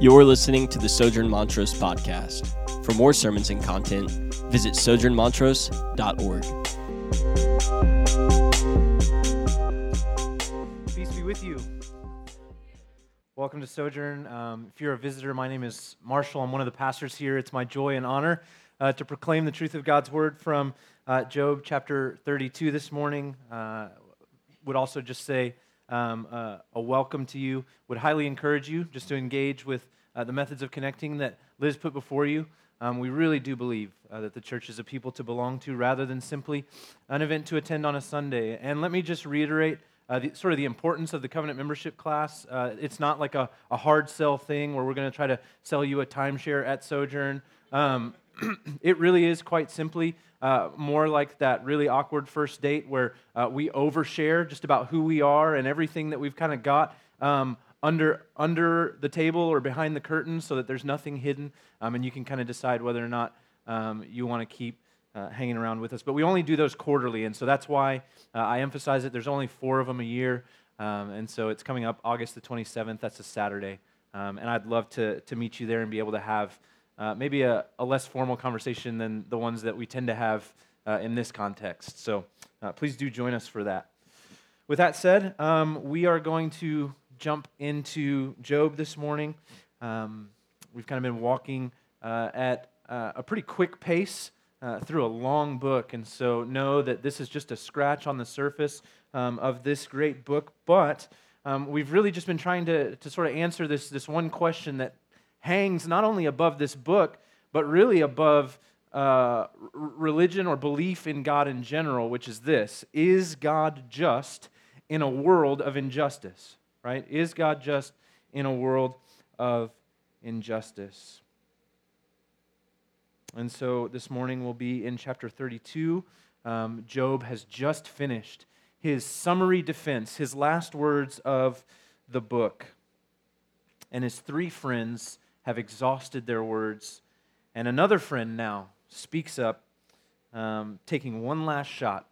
You're listening to the Sojourn Montrose podcast. For more sermons and content, visit sojournmontrose.org. Peace be with you. Welcome to Sojourn. Um, if you're a visitor, my name is Marshall. I'm one of the pastors here. It's my joy and honor uh, to proclaim the truth of God's word from uh, Job chapter 32 this morning. Uh, would also just say um, uh, a welcome to you. Would highly encourage you just to engage with uh, the methods of connecting that Liz put before you. Um, we really do believe uh, that the church is a people to belong to rather than simply an event to attend on a Sunday. And let me just reiterate uh, the, sort of the importance of the covenant membership class. Uh, it's not like a, a, hard sell thing where we're going to try to sell you a timeshare at Sojourn. Um, it really is quite simply uh, more like that really awkward first date where uh, we overshare just about who we are and everything that we've kind of got um, under, under the table or behind the curtain, so that there's nothing hidden um, and you can kind of decide whether or not um, you want to keep uh, hanging around with us. But we only do those quarterly, and so that's why uh, I emphasize it. There's only four of them a year, um, and so it's coming up August the 27th. That's a Saturday, um, and I'd love to, to meet you there and be able to have uh, maybe a, a, less formal conversation than the ones that we tend to have uh, in this context. So uh, please do join us for that. With that said, um, we are going to jump into Job this morning. Um, we've kind of been walking uh, at a pretty quick pace uh, through a long book. And so know that this is just a scratch on the surface um, of this great book. But um, we've really just been trying to, to sort of answer this, this one question that hangs not only above this book, but really above uh, religion or belief in God in general, which is this Is God just in a world of injustice? Right? Is God just in a world of injustice? And so this morning we'll be in chapter 32. Um, Job has just finished his summary defense, his last words of the book. And his three friends have exhausted their words. And another friend now speaks up, um, taking one last shot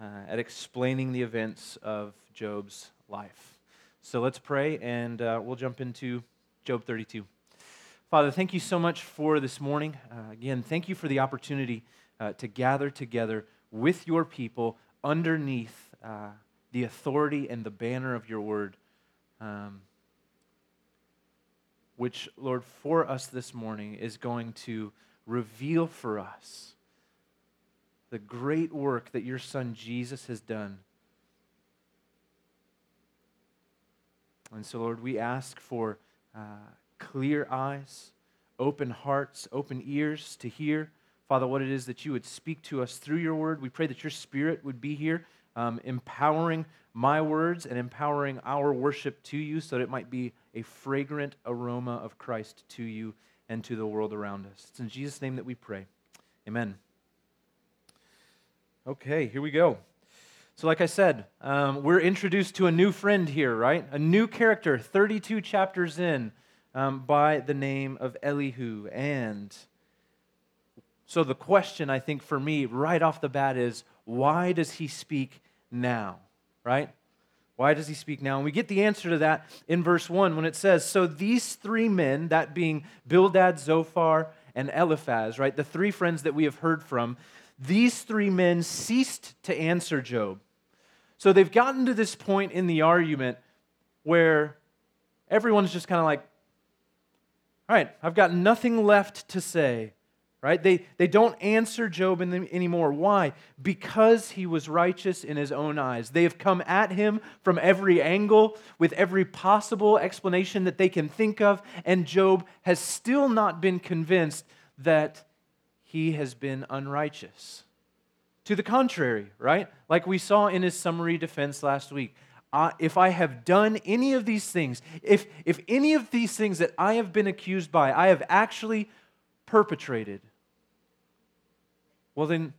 uh, at explaining the events of Job's life. So let's pray, and uh, we'll jump into Job 32. Father, thank you so much for this morning. Uh, again, thank you for the opportunity uh, to gather together with your people underneath uh, the authority and the banner of your word. Um, which, Lord, for us this morning is going to reveal for us the great work that your son Jesus has done. And so, Lord, we ask for uh, clear eyes, open hearts, open ears to hear, Father, what it is that you would speak to us through your word. We pray that your spirit would be here, um, empowering my words and empowering our worship to you so that it might be a fragrant aroma of Christ to you and to the world around us. It's in Jesus' name that we pray. Amen. Okay, here we go. So, like I said, um, we're introduced to a new friend here, right? A new character, 32 chapters in um, by the name of Elihu. And so the question, I think, for me right off the bat is why does he speak now? Right? Why does he speak now? And we get the answer to that in verse 1 when it says, So these three men, that being Bildad, Zophar, and Eliphaz, right, the three friends that we have heard from, these three men ceased to answer Job. So they've gotten to this point in the argument where everyone's just kind of like, all right, I've got nothing left to say. Right? They, they don't answer Job anymore. Why? Because he was righteous in his own eyes. They have come at him from every angle with every possible explanation that they can think of, and Job has still not been convinced that he has been unrighteous. To the contrary, right? Like we saw in his summary defense last week, uh, if I have done any of these things, if, if any of these things that I have been accused by, I have actually perpetrated, well, then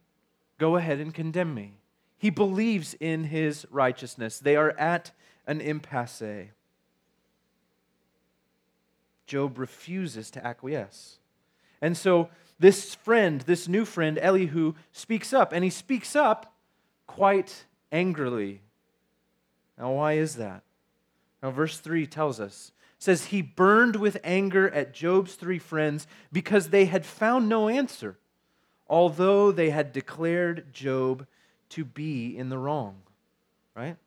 go ahead and condemn me. He believes in his righteousness. They are at an impasse. Job refuses to acquiesce. And so this friend, this new friend, Elihu, speaks up, and he speaks up quite angrily now, why is that? Now, verse 3 tells us says he burned with anger at Job's three friends because they had found no answer, although they had declared Job to be in the wrong. Right?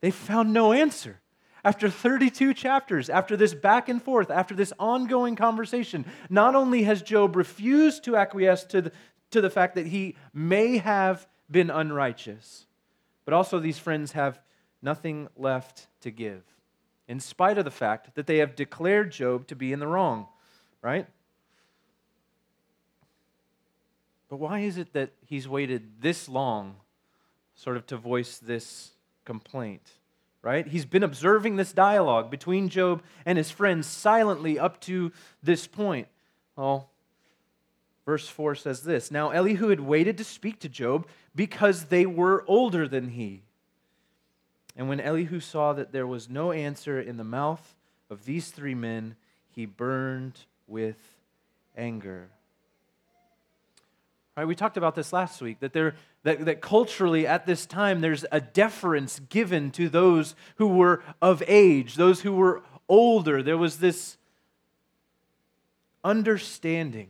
They found no answer. After 32 chapters, after this back and forth, after this ongoing conversation, not only has Job refused to acquiesce to the, to the fact that he may have been unrighteous, but also these friends have nothing left to give in spite of the fact that they have declared Job to be in the wrong, right? But why is it that he's waited this long, sort of, to voice this complaint? Right? He's been observing this dialogue between Job and his friends silently up to this point. Well, verse 4 says this Now Elihu had waited to speak to Job because they were older than he. And when Elihu saw that there was no answer in the mouth of these three men, he burned with anger. Right, we talked about this last week that, there, that, that culturally at this time there's a deference given to those who were of age, those who were older. There was this understanding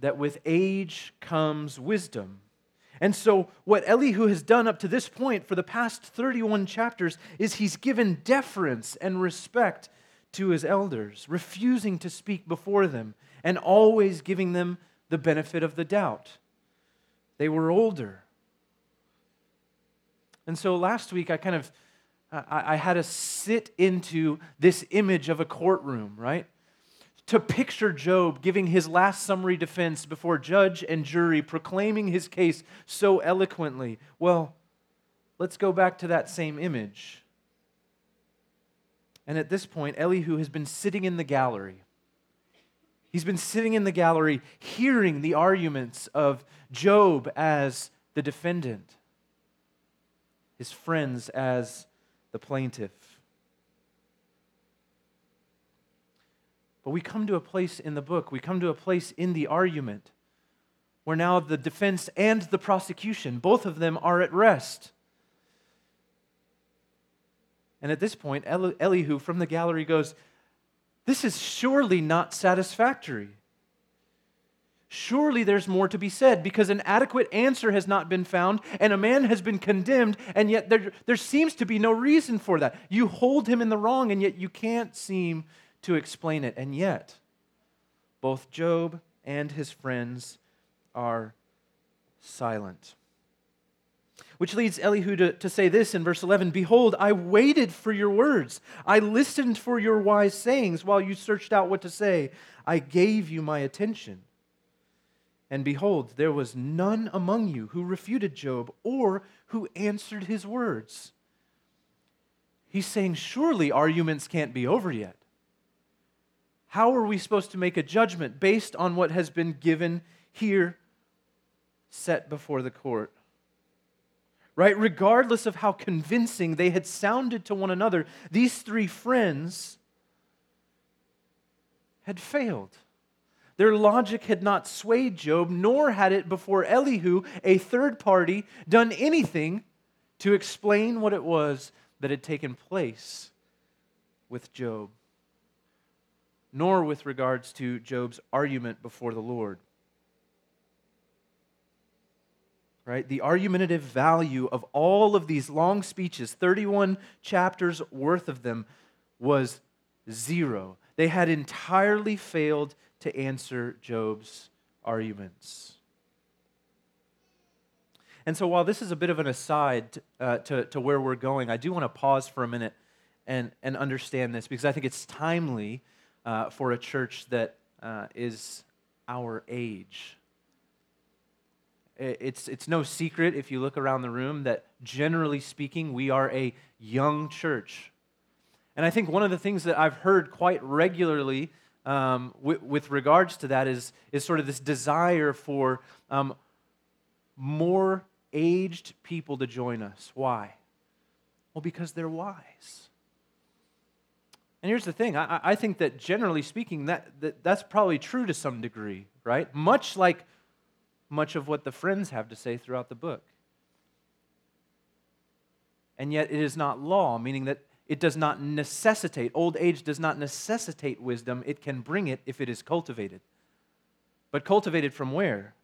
that with age comes wisdom. And so, what Elihu has done up to this point for the past 31 chapters is he's given deference and respect to his elders, refusing to speak before them and always giving them the benefit of the doubt. They were older. And so last week I kind of I, I had to sit into this image of a courtroom, right? to picture Job giving his last summary defense before judge and jury, proclaiming his case so eloquently. Well, let's go back to that same image. And at this point, Elihu has been sitting in the gallery. He's been sitting in the gallery hearing the arguments of Job as the defendant, his friends as the plaintiff. But we come to a place in the book, we come to a place in the argument where now the defense and the prosecution, both of them are at rest. And at this point, Elihu from the gallery goes, This is surely not satisfactory. Surely there's more to be said because an adequate answer has not been found and a man has been condemned, and yet there, there seems to be no reason for that. You hold him in the wrong, and yet you can't seem to explain it. And yet, both Job and his friends are silent. Which leads Elihu to, to say this in verse 11 Behold, I waited for your words. I listened for your wise sayings while you searched out what to say. I gave you my attention. And behold, there was none among you who refuted Job or who answered his words. He's saying, Surely arguments can't be over yet how are we supposed to make a judgment based on what has been given here, set before the court? Right? Regardless of how convincing they had sounded to one another, these three friends had failed. Their logic had not swayed Job, nor had it before Elihu, a third party, done anything to explain what it was that had taken place with Job nor with regards to Job's argument before the Lord. Right? The argumentative value of all of these long speeches, 31 chapters worth of them, was zero. They had entirely failed to answer Job's arguments. And so, while this is a bit of an aside uh, to, to where we're going, I do want to pause for a minute and, and understand this because I think it's timely uh, for a church that uh, is our age. It's, it's no secret if you look around the room that generally speaking, we are a young church. And I think one of the things that I've heard quite regularly um, with, with, regards to that is, is sort of this desire for um, more aged people to join us. Why? Well, because they're wise. And here's the thing I, I think that generally speaking, that, that, that's probably true to some degree, right? Much like much of what the friends have to say throughout the book. And yet it is not law, meaning that it does not necessitate, old age does not necessitate wisdom. It can bring it if it is cultivated. But cultivated from where?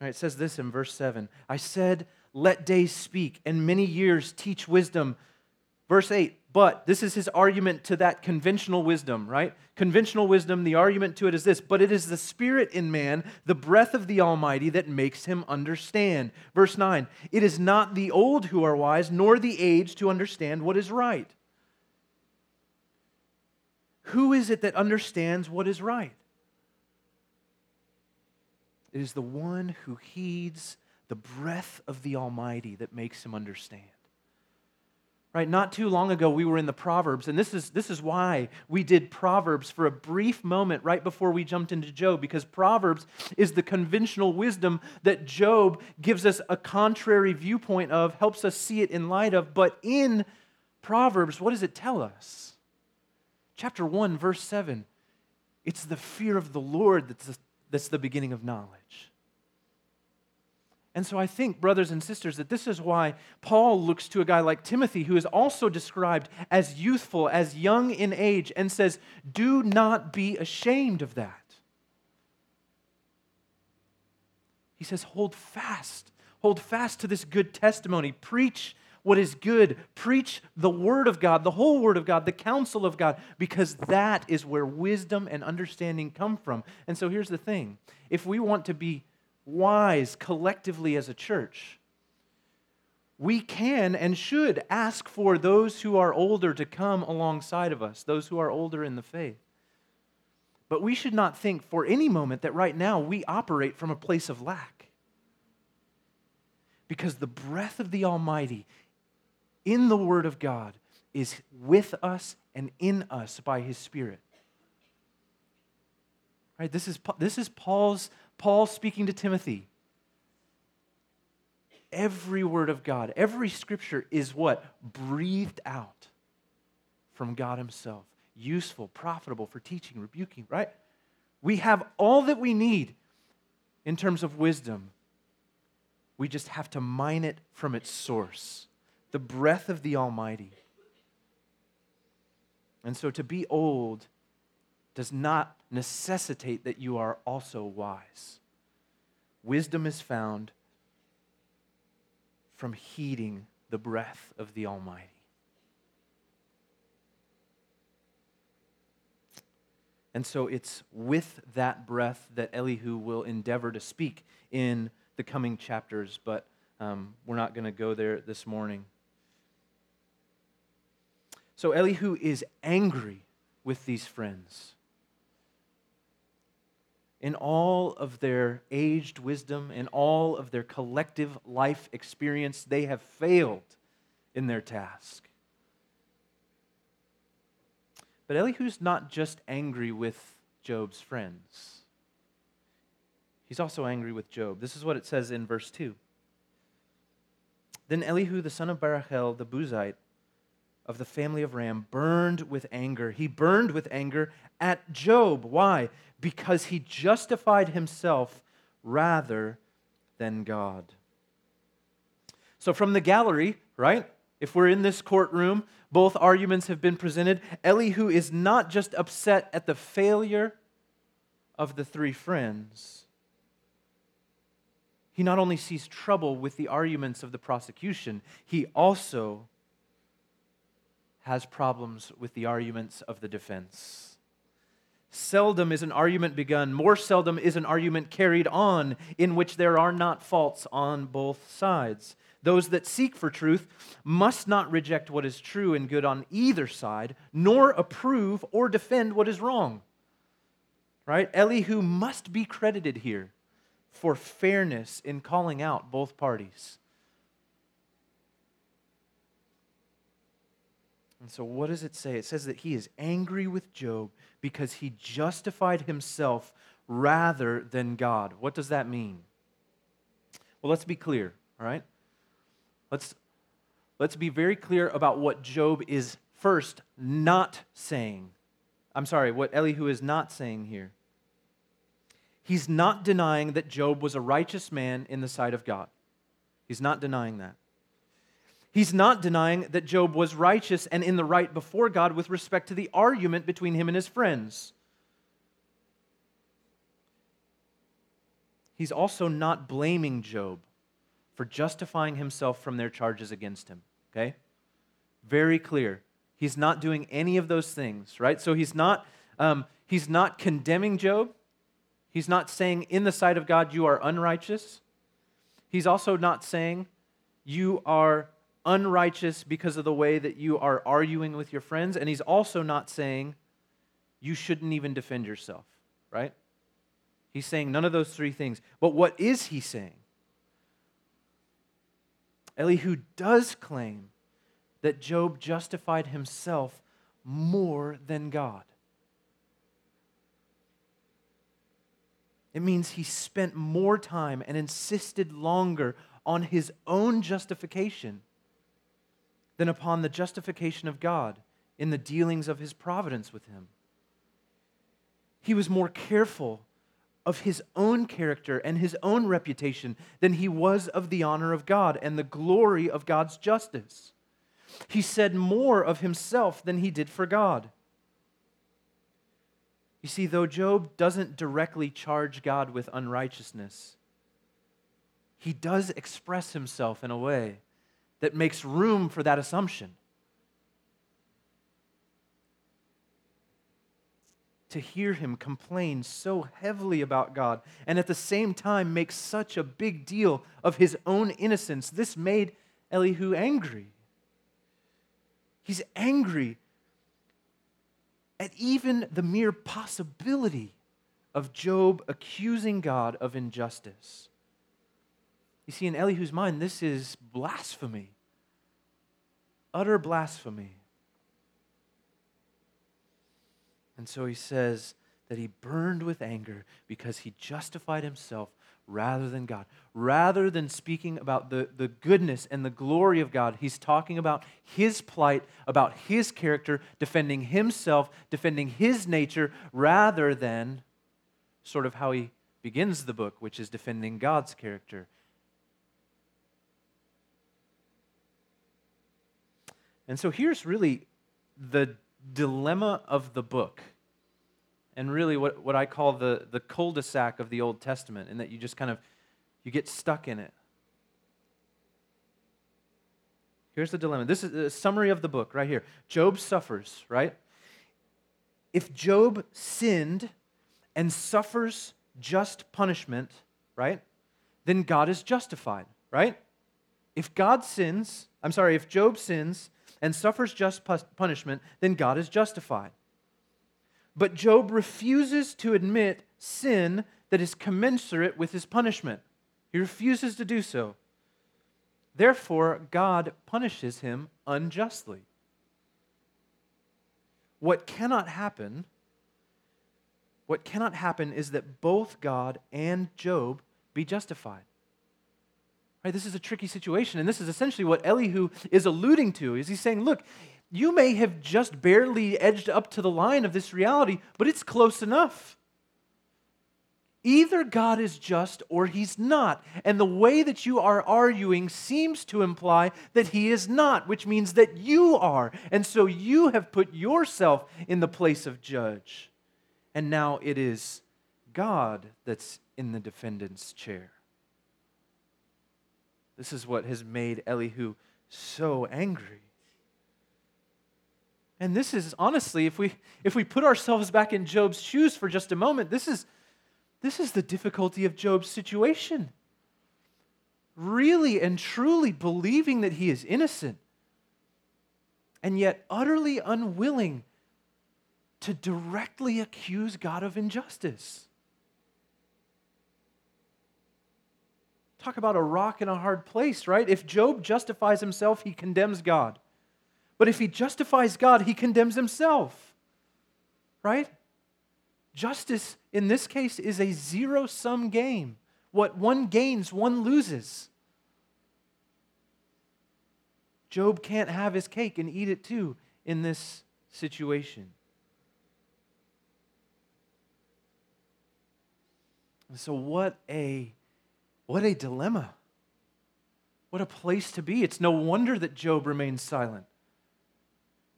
All right, it says this in verse 7 I said, Let days speak, and many years teach wisdom. Verse 8, but this is his argument to that conventional wisdom, right? Conventional wisdom, the argument to it is this but it is the Spirit in man, the breath of the Almighty, that makes him understand. Verse 9 It is not the old who are wise, nor the aged to understand what is right. Who is it that understands what is right? It is the one who heeds the breath of the Almighty that makes him understand right? Not too long ago we were in the proverbs and this is this is why we did proverbs for a brief moment right before we jumped into job because proverbs is the conventional wisdom that job gives us a contrary viewpoint of helps us see it in light of. But in proverbs what does it tell us? Chapter 1 verse 7 it's the fear of the lord that's the, that's the beginning of knowledge and so I think, brothers and sisters, that this is why Paul looks to a guy like Timothy, who is also described as youthful, as young in age, and says, Do not be ashamed of that. He says, Hold fast. Hold fast to this good testimony. Preach what is good. Preach the Word of God, the whole Word of God, the counsel of God, because that is where wisdom and understanding come from. And so here's the thing if we want to be wise collectively as a church. We can and should ask for those who are older to come alongside of us, those who are older in the faith. But we should not think for any moment that right now we operate from a place of lack. Because the breath of the Almighty in the Word of God is with us and in us by His Spirit. Right? This is, this is Paul's Paul speaking to Timothy. Every word of God, every scripture is what? Breathed out from God Himself. Useful, profitable for teaching, rebuking, right? We have all that we need in terms of wisdom. We just have to mine it from its source, the breath of the Almighty. And so to be old does not necessitate that you are also wise. Wisdom is found from heeding the breath of the Almighty. And so it's with that breath that Elihu will endeavor to speak in the coming chapters, but um, we're not going to go there this morning. So Elihu is angry with these friends in all of their aged wisdom, in all of their collective life experience, they have failed in their task. But Elihu's not just angry with Job's friends, he's also angry with Job. This is what it says in verse 2. Then Elihu, the son of Barachel, the Buzite, of the family of Ram burned with anger. He burned with anger at Job. Why? Because he justified himself rather than God. So, from the gallery, right? If we're in this courtroom, both arguments have been presented. Elihu is not just upset at the failure of the three friends, he not only sees trouble with the arguments of the prosecution, he also has problems with the arguments of the defense. Seldom is an argument begun, more seldom is an argument carried on in which there are not faults on both sides. Those that seek for truth must not reject what is true and good on either side, nor approve or defend what is wrong. Right? Elihu must be credited here for fairness in calling out both parties. And so, what does it say? It says that he is angry with Job because he justified himself rather than God. What does that mean? Well, let's be clear, all right? Let's, let's be very clear about what Job is first not saying. I'm sorry, what Elihu is not saying here. He's not denying that Job was a righteous man in the sight of God. He's not denying that. He's not denying that Job was righteous and in the right before God with respect to the argument between him and his friends. He's also not blaming Job for justifying himself from their charges against him. Okay? Very clear. He's not doing any of those things, right? So he's not, um, he's not condemning Job. He's not saying, in the sight of God, you are unrighteous. He's also not saying, you are unrighteous because of the way that you are arguing with your friends. And he's also not saying, you shouldn't even defend yourself, right? He's saying none of those three things. But what is he saying? Elihu does claim that Job justified himself more than God. It means he spent more time and insisted longer on his own justification than upon the justification of God in the dealings of his providence with him. He was more careful of his own character and his own reputation than he was of the honor of God and the glory of God's justice. He said more of himself than he did for God. You see, though Job doesn't directly charge God with unrighteousness, he does express himself in a way that makes room for that assumption. To hear him complain so heavily about God and at the same time make such a big deal of his own innocence, this made Elihu angry. He's angry at even the mere possibility of Job accusing God of injustice. You see, in Elihu's mind, this is blasphemy, utter blasphemy. And so he says that he burned with anger because he justified himself rather than God. Rather than speaking about the, the goodness and the glory of God, he's talking about his plight, about his character, defending himself, defending his nature, rather than sort of how he begins the book, which is defending God's character. And so here's really the dilemma of the book and really what, what I call the, the cul-de-sac of the Old Testament, in that you just kind of you get stuck in it. Here's the dilemma. This is a summary of the book right here. Job suffers, right? If Job sinned and suffers just punishment, right? Then God is justified, right? If God sins, I'm sorry, if Job sins and suffers just punishment, then God is justified. But Job refuses to admit sin that is commensurate with his punishment. He refuses to do so. Therefore, God punishes him unjustly. What cannot happen, what cannot happen is that both God and Job be justified. Right, this is a tricky situation, and this is essentially what Elihu is alluding to. Is he's saying, look, you may have just barely edged up to the line of this reality, but it's close enough. Either God is just or he's not. And the way that you are arguing seems to imply that he is not, which means that you are. And so you have put yourself in the place of judge. And now it is God that's in the defendant's chair. This is what has made Elihu so angry. And this is honestly, if we if we put ourselves back in Job's shoes for just a moment, this is this is the difficulty of Job's situation. Really and truly believing that he is innocent, and yet utterly unwilling to directly accuse God of injustice. Talk about a rock in a hard place, right? If Job justifies himself, he condemns God. But if he justifies God, he condemns himself. Right? Justice in this case is a zero sum game. What one gains, one loses. Job can't have his cake and eat it too in this situation. so what a what a dilemma. What a place to be. It's no wonder that Job remains silent.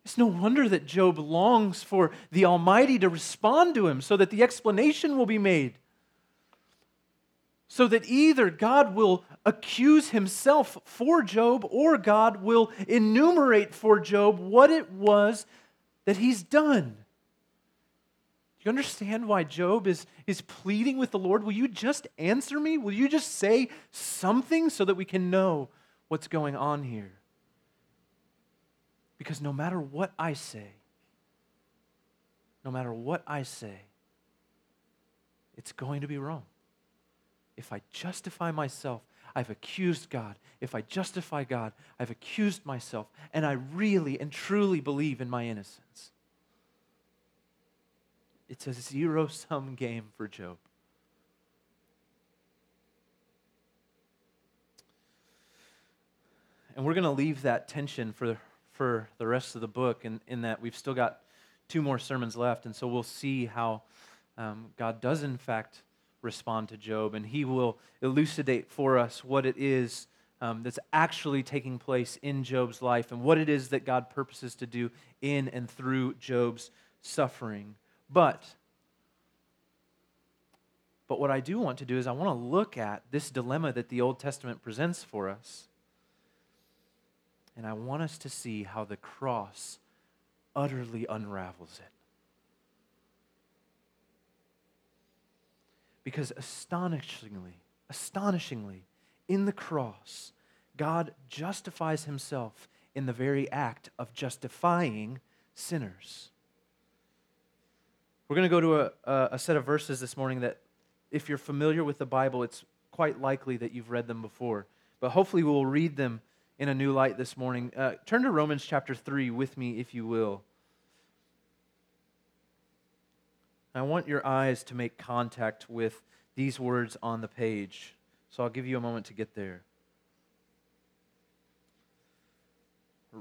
It's no wonder that Job longs for the Almighty to respond to him so that the explanation will be made. So that either God will accuse himself for Job or God will enumerate for Job what it was that he's done. You understand why Job is, is pleading with the Lord? Will you just answer me? Will you just say something so that we can know what's going on here? Because no matter what I say, no matter what I say, it's going to be wrong. If I justify myself, I've accused God. If I justify God, I've accused myself. And I really and truly believe in my innocence. It's a zero sum game for Job. And we're going to leave that tension for for the rest of the book, in, in that we've still got two more sermons left. And so we'll see how um, God does, in fact, respond to Job. And he will elucidate for us what it is um, that's actually taking place in Job's life and what it is that God purposes to do in and through Job's suffering. But but what I do want to do is I want to look at this dilemma that the Old Testament presents for us and I want us to see how the cross utterly unravels it. Because astonishingly, astonishingly, in the cross, God justifies himself in the very act of justifying sinners. We're going to go to a, a, set of verses this morning that, if you're familiar with the Bible, it's quite likely that you've read them before. But hopefully, we'll read them in a new light this morning. Uh, turn to Romans chapter 3 with me, if you will. I want your eyes to make contact with these words on the page. So I'll give you a moment to get there.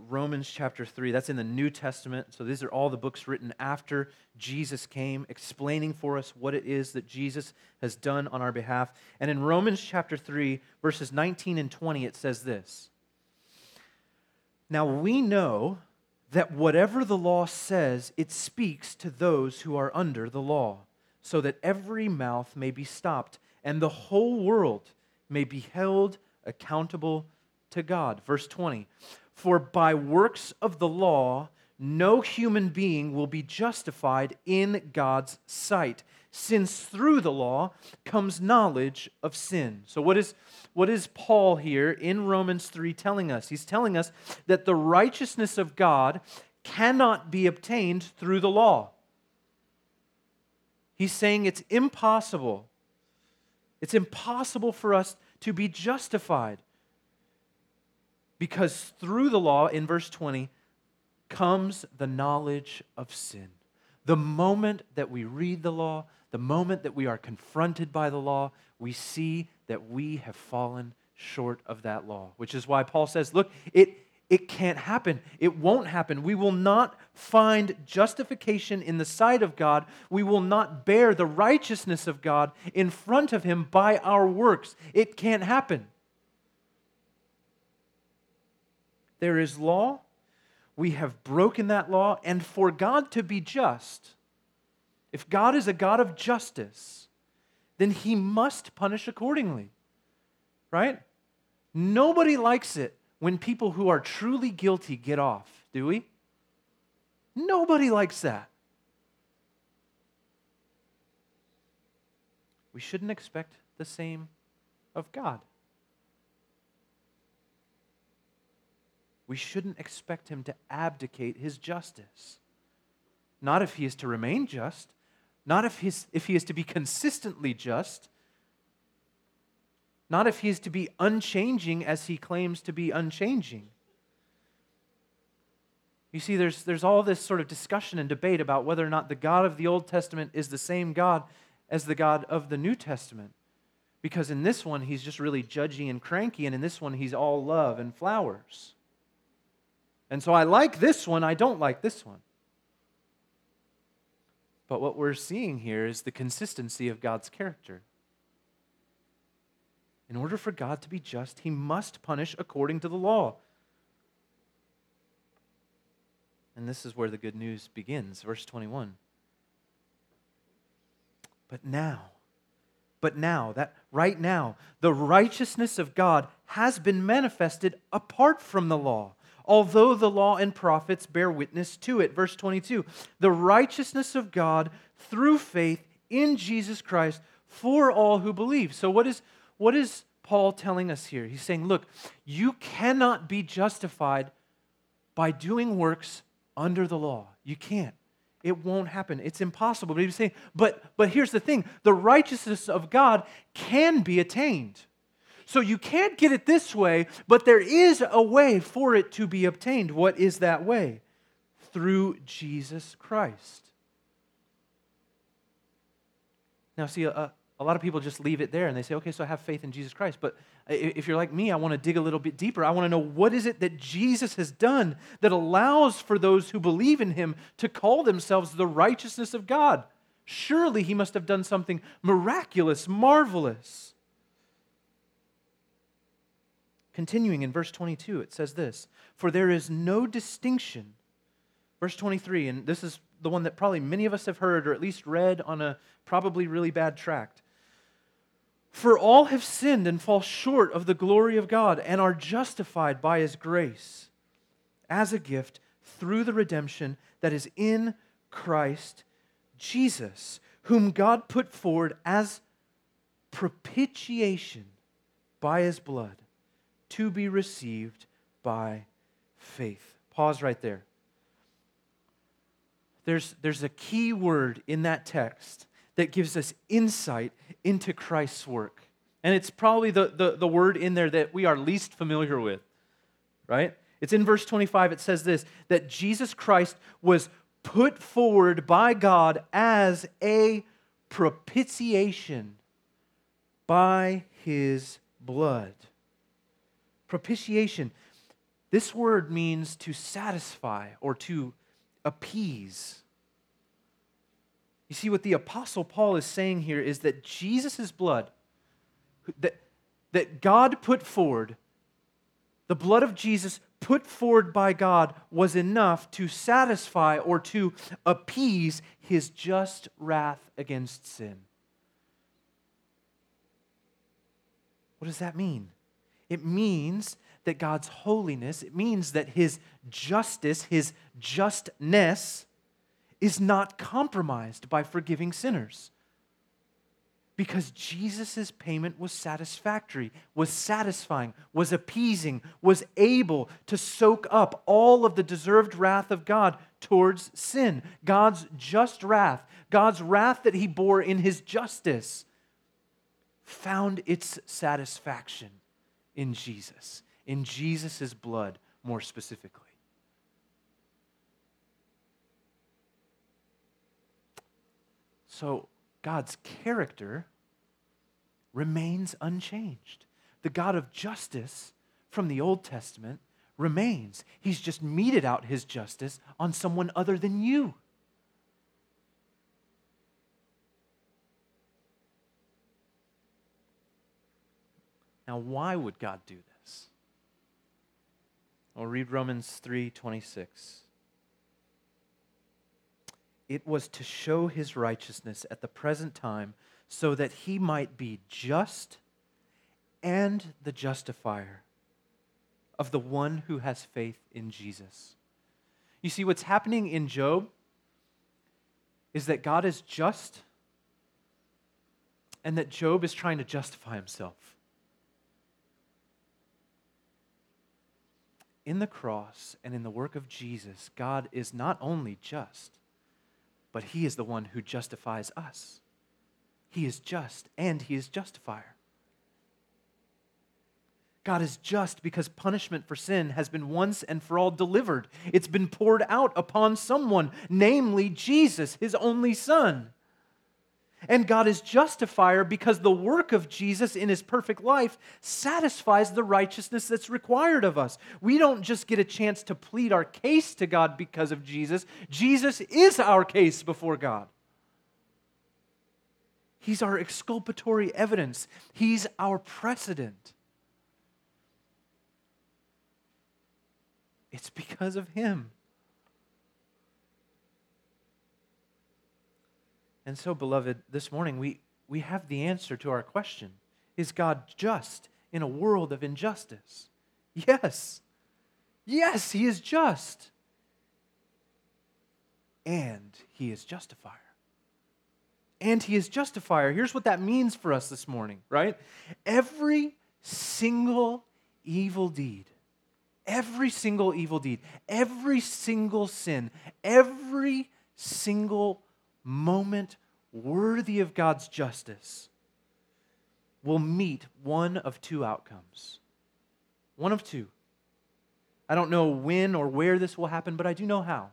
Romans chapter 3, that's in the New Testament. So these are all the books written after Jesus came, explaining for us what it is that Jesus has done on our behalf. And in Romans chapter 3, verses 19 and 20, it says this now we know that whatever the law says, it speaks to those who are under the law, so that every mouth may be stopped and the whole world may be held accountable to God. Verse 20 For by works of the law, no human being will be justified in God's sight, since through the law comes knowledge of sin. So, what is, what is Paul here in Romans 3 telling us? He's telling us that the righteousness of God cannot be obtained through the law. He's saying it's impossible. It's impossible for us to be justified. Because through the law, in verse 20, comes the knowledge of sin. The moment that we read the law, the moment that we are confronted by the law, we see that we have fallen short of that law, which is why Paul says, look, it, it can't happen. It won't happen. We will not find justification in the sight of God. We will not bear the righteousness of God in front of Him by our works. It can't happen. There is law, we have broken that law, and for God to be just, if God is a God of justice, then he must punish accordingly. Right? Nobody likes it when people who are truly guilty get off, do we? Nobody likes that. We shouldn't expect the same of God. We shouldn't expect him to abdicate his justice. Not if he is to remain just, not if, he's, if he is to be consistently just, not if he is to be unchanging as he claims to be unchanging. You see, there's, there's all this sort of discussion and debate about whether or not the God of the Old Testament is the same God as the God of the New Testament. Because in this one, he's just really judgy and cranky, and in this one, he's all love and flowers. And so I like this one, I don't like this one. But what we're seeing here is the consistency of God's character. In order for God to be just, he must punish according to the law. And this is where the good news begins. Verse 21. But now, but now, that right now, the righteousness of God has been manifested apart from the law, although the law and prophets bear witness to it. Verse 22 the righteousness of God through faith in Jesus Christ for all who believe. So, what is, what is Paul telling us here? He's saying, look, you cannot be justified by doing works under the law. You can't. It won't happen. It's impossible. But he's saying, but, but here's the thing the righteousness of God can be attained. So you can't get it this way, but there is a way for it to be obtained. What is that way? Through Jesus Christ. Now, see, a, a lot of people just leave it there and they say, okay, so I have faith in Jesus Christ. But if you're like me, I want to dig a little bit deeper. I want to know what is it that Jesus has done that allows for those who believe in him to call themselves the righteousness of God. Surely he must have done something miraculous, marvelous. Continuing in verse 22, it says this For there is no distinction. Verse 23, and this is the one that probably many of us have heard or at least read on a probably really bad tract. For all have sinned and fall short of the glory of God and are justified by his grace as a gift through the redemption that is in Christ Jesus, whom God put forward as propitiation by his blood to be received by faith. Pause right there. There's, there's a key word in that text that gives us insight into Christ's work. And it's probably the, the, the word in there that we are least familiar with, right? It's in verse 25. It says this that Jesus Christ was put forward by God as a propitiation by his blood. Propitiation. This word means to satisfy or to appease. You see, what the Apostle Paul is saying here is that Jesus' blood, that, that God put forward, the blood of Jesus put forward by God, was enough to satisfy or to appease his just wrath against sin. What does that mean? It means that God's holiness, it means that his justice, his justness, is not compromised by forgiving sinners. Because Jesus' payment was satisfactory, was satisfying, was appeasing, was able to soak up all of the deserved wrath of God towards sin. God's just wrath, God's wrath that he bore in his justice, found its satisfaction in Jesus, in Jesus' blood more specifically. So God's character remains unchanged. The God of justice from the Old Testament remains. He's just meted out his justice on someone other than you. Now, why would God do this? I'll read Romans 3 26 it was to show his righteousness at the present time so that he might be just and the justifier of the one who has faith in Jesus. You see, what's happening in Job is that God is just and that Job is trying to justify himself. In the cross and in the work of Jesus, God is not only just, but He is the one who justifies us. He is just and He is justifier. God is just because punishment for sin has been once and for all delivered. It's been poured out upon someone, namely Jesus, His only Son. And God is justifier because the work of Jesus in his perfect life satisfies the righteousness that's required of us. We don't just get a chance to plead our case to God because of Jesus, Jesus is our case before God. He's our exculpatory evidence, He's our precedent. It's because of Him. And so, beloved, this morning we, we have the answer to our question Is God just in a world of injustice? Yes. Yes, He is just. And He is justifier. And He is justifier. Here's what that means for us this morning, right? Every single evil deed, every single evil deed, every single sin, every single moment worthy of God's justice will meet one of two outcomes. One of two. I don't know when or where this will happen, but I do know how.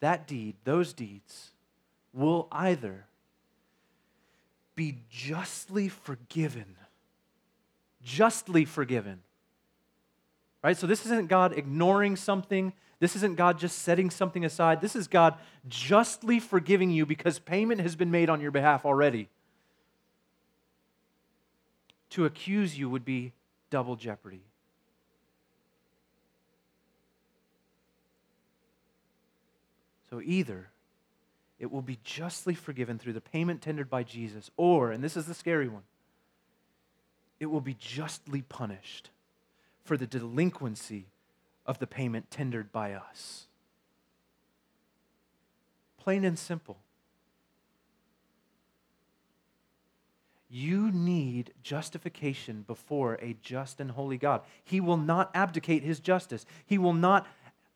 That deed, those deeds, will either be justly forgiven, justly forgiven. Right? So this isn't God ignoring something this isn't God just setting something aside. This is God justly forgiving you because payment has been made on your behalf already. To accuse you would be double jeopardy. So either it will be justly forgiven through the payment tendered by Jesus, or, and this is the scary one, it will be justly punished for the delinquency of the payment tendered by us. Plain and simple. You need justification before a just and holy God. He will not abdicate his justice. He will not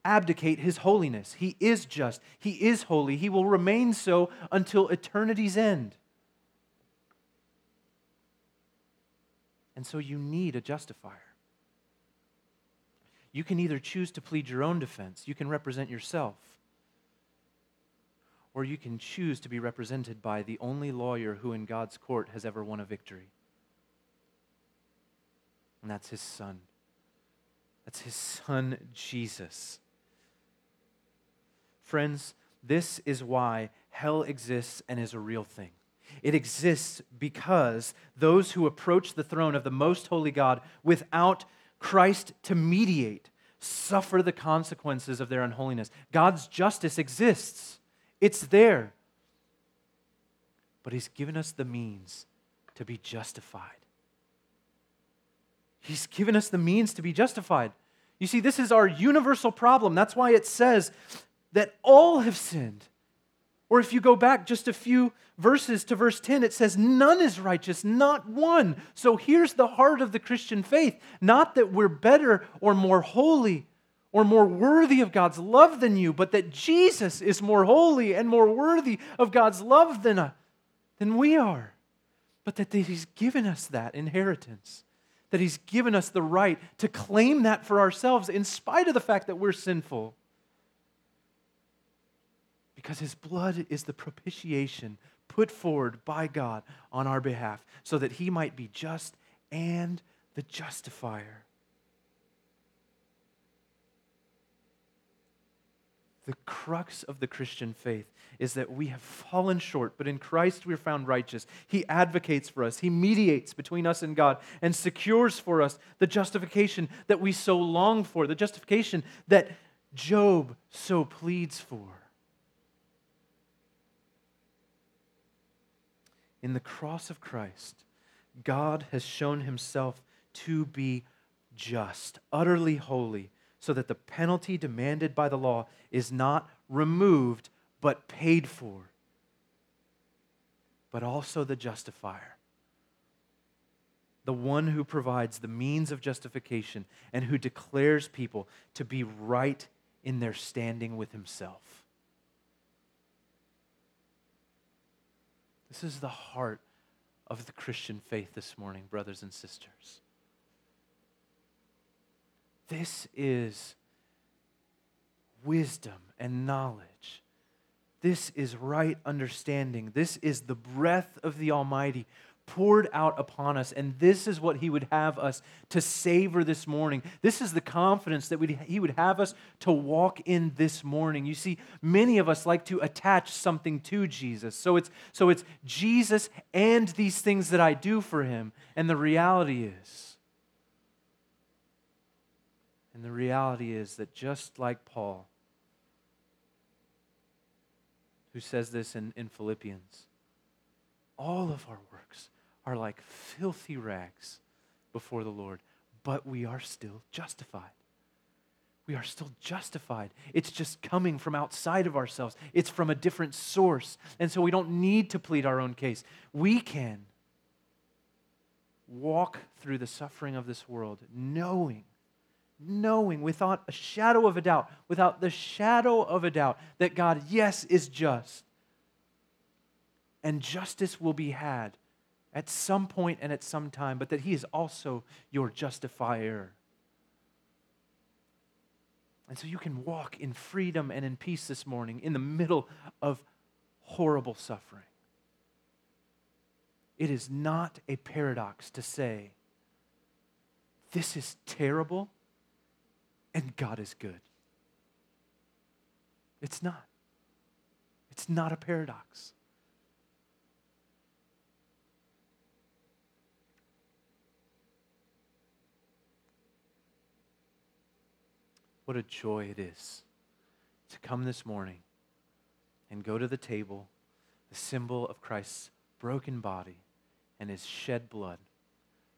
abdicate his holiness. He is just. He is holy. He will remain so until eternity's end. And so you need a justifier. You can either choose to plead your own defense, you can represent yourself, or you can choose to be represented by the only lawyer who in God's court has ever won a victory. And that's his son. That's his son, Jesus. Friends, this is why hell exists and is a real thing. It exists because those who approach the throne of the most holy God without Christ to mediate, suffer the consequences of their unholiness. God's justice exists, it's there. But He's given us the means to be justified. He's given us the means to be justified. You see, this is our universal problem. That's why it says that all have sinned or if you go back just a few verses to verse 10, it says, None is righteous, not one. So here's the heart of the Christian faith not that we're better or more holy or more worthy of God's love than you, but that Jesus is more holy and more worthy of God's love than, uh, than we are. But that He's given us that inheritance, that He's given us the right to claim that for ourselves in spite of the fact that we're sinful because his blood is the propitiation put forward by God on our behalf so that he might be just and the justifier. The crux of the Christian faith is that we have fallen short, but in Christ we are found righteous. He advocates for us, He mediates between us and God, and secures for us the justification that we so long for, the justification that Job so pleads for. In the cross of Christ, God has shown himself to be just, utterly holy, so that the penalty demanded by the law is not removed but paid for, but also the justifier. The one who provides the means of justification and who declares people to be right in their standing with himself. This is the heart of the Christian faith this morning, brothers and sisters. This is wisdom and knowledge. This is right understanding. This is the breath of the Almighty poured out upon us. And this is what he would have us to savor this morning. This is the confidence that he would have us to walk in this morning. You see, many of us like to attach something to Jesus. So it's, so it's Jesus and these things that I do for him. And the reality is, and the reality is that just like Paul, who says this in, in Philippians, all of our works are like filthy rags before the Lord, but we are still justified. We are still justified. It's just coming from outside of ourselves, it's from a different source. And so we don't need to plead our own case. We can walk through the suffering of this world knowing knowing without a shadow of a doubt, without the shadow of a doubt, that God, yes, is just. And justice will be had at some point and at some time, but that He is also your justifier. And so you can walk in freedom and in peace this morning in the middle of horrible suffering. It is not a paradox to say, this is terrible and God is good. It's not. It's not a paradox. What a joy it is to come this morning and go to the table, the symbol of Christ's broken body and his shed blood,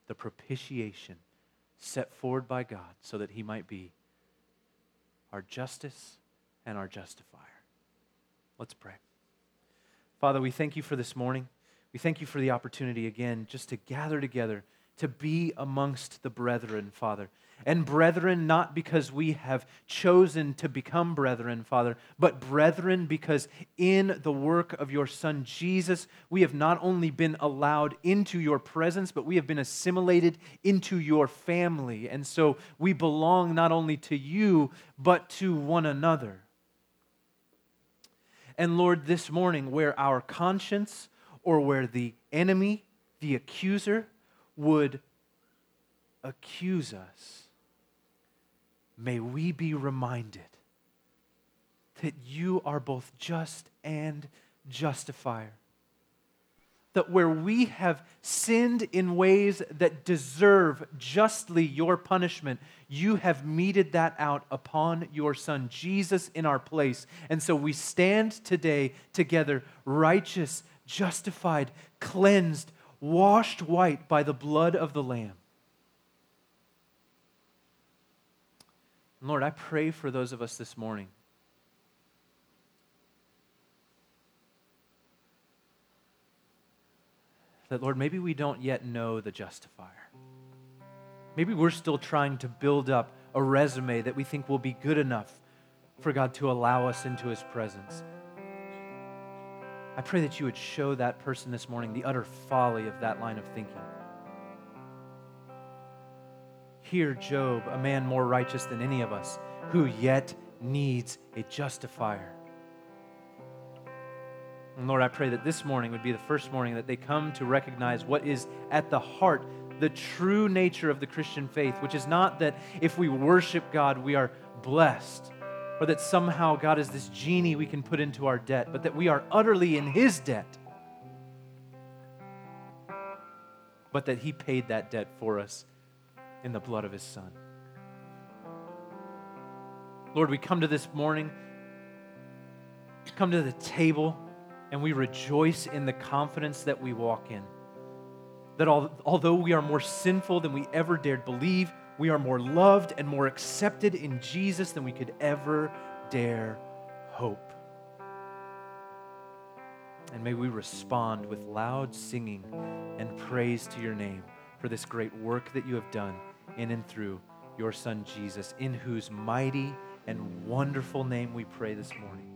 the propitiation set forward by God so that he might be our justice and our justifier. Let's pray. Father, we thank you for this morning. We thank you for the opportunity again just to gather together, to be amongst the brethren, Father and brethren, not because we have chosen to become brethren, Father, but brethren because in the work of your Son Jesus, we have not only been allowed into your presence, but we have been assimilated into your family. And so we belong not only to you, but to one another. And Lord, this morning, where our conscience or where the enemy, the accuser, would accuse us, may we be reminded that you are both just and justifier. That where we have sinned in ways that deserve justly your punishment, you have meted that out upon your Son, Jesus, in our place. And so we stand today together, righteous, justified, cleansed, washed white by the blood of the Lamb. Lord, I pray for those of us this morning. That, Lord, maybe we don't yet know the justifier. Maybe we're still trying to build up a resume that we think will be good enough for God to allow us into his presence. I pray that you would show that person this morning the utter folly of that line of thinking. Hear Job, a man more righteous than any of us, who yet needs a justifier. And Lord, I pray that this morning would be the first morning that they come to recognize what is at the heart, the true nature of the Christian faith, which is not that if we worship God, we are blessed, or that somehow God is this genie we can put into our debt, but that we are utterly in His debt. But that He paid that debt for us in the blood of his son. Lord, we come to this morning, come to the table, and we rejoice in the confidence that we walk in. That although we are more sinful than we ever dared believe, we are more loved and more accepted in Jesus than we could ever dare hope. And may we respond with loud singing and praise to your name for this great work that you have done in and through your Son Jesus, in whose mighty and wonderful name we pray this morning.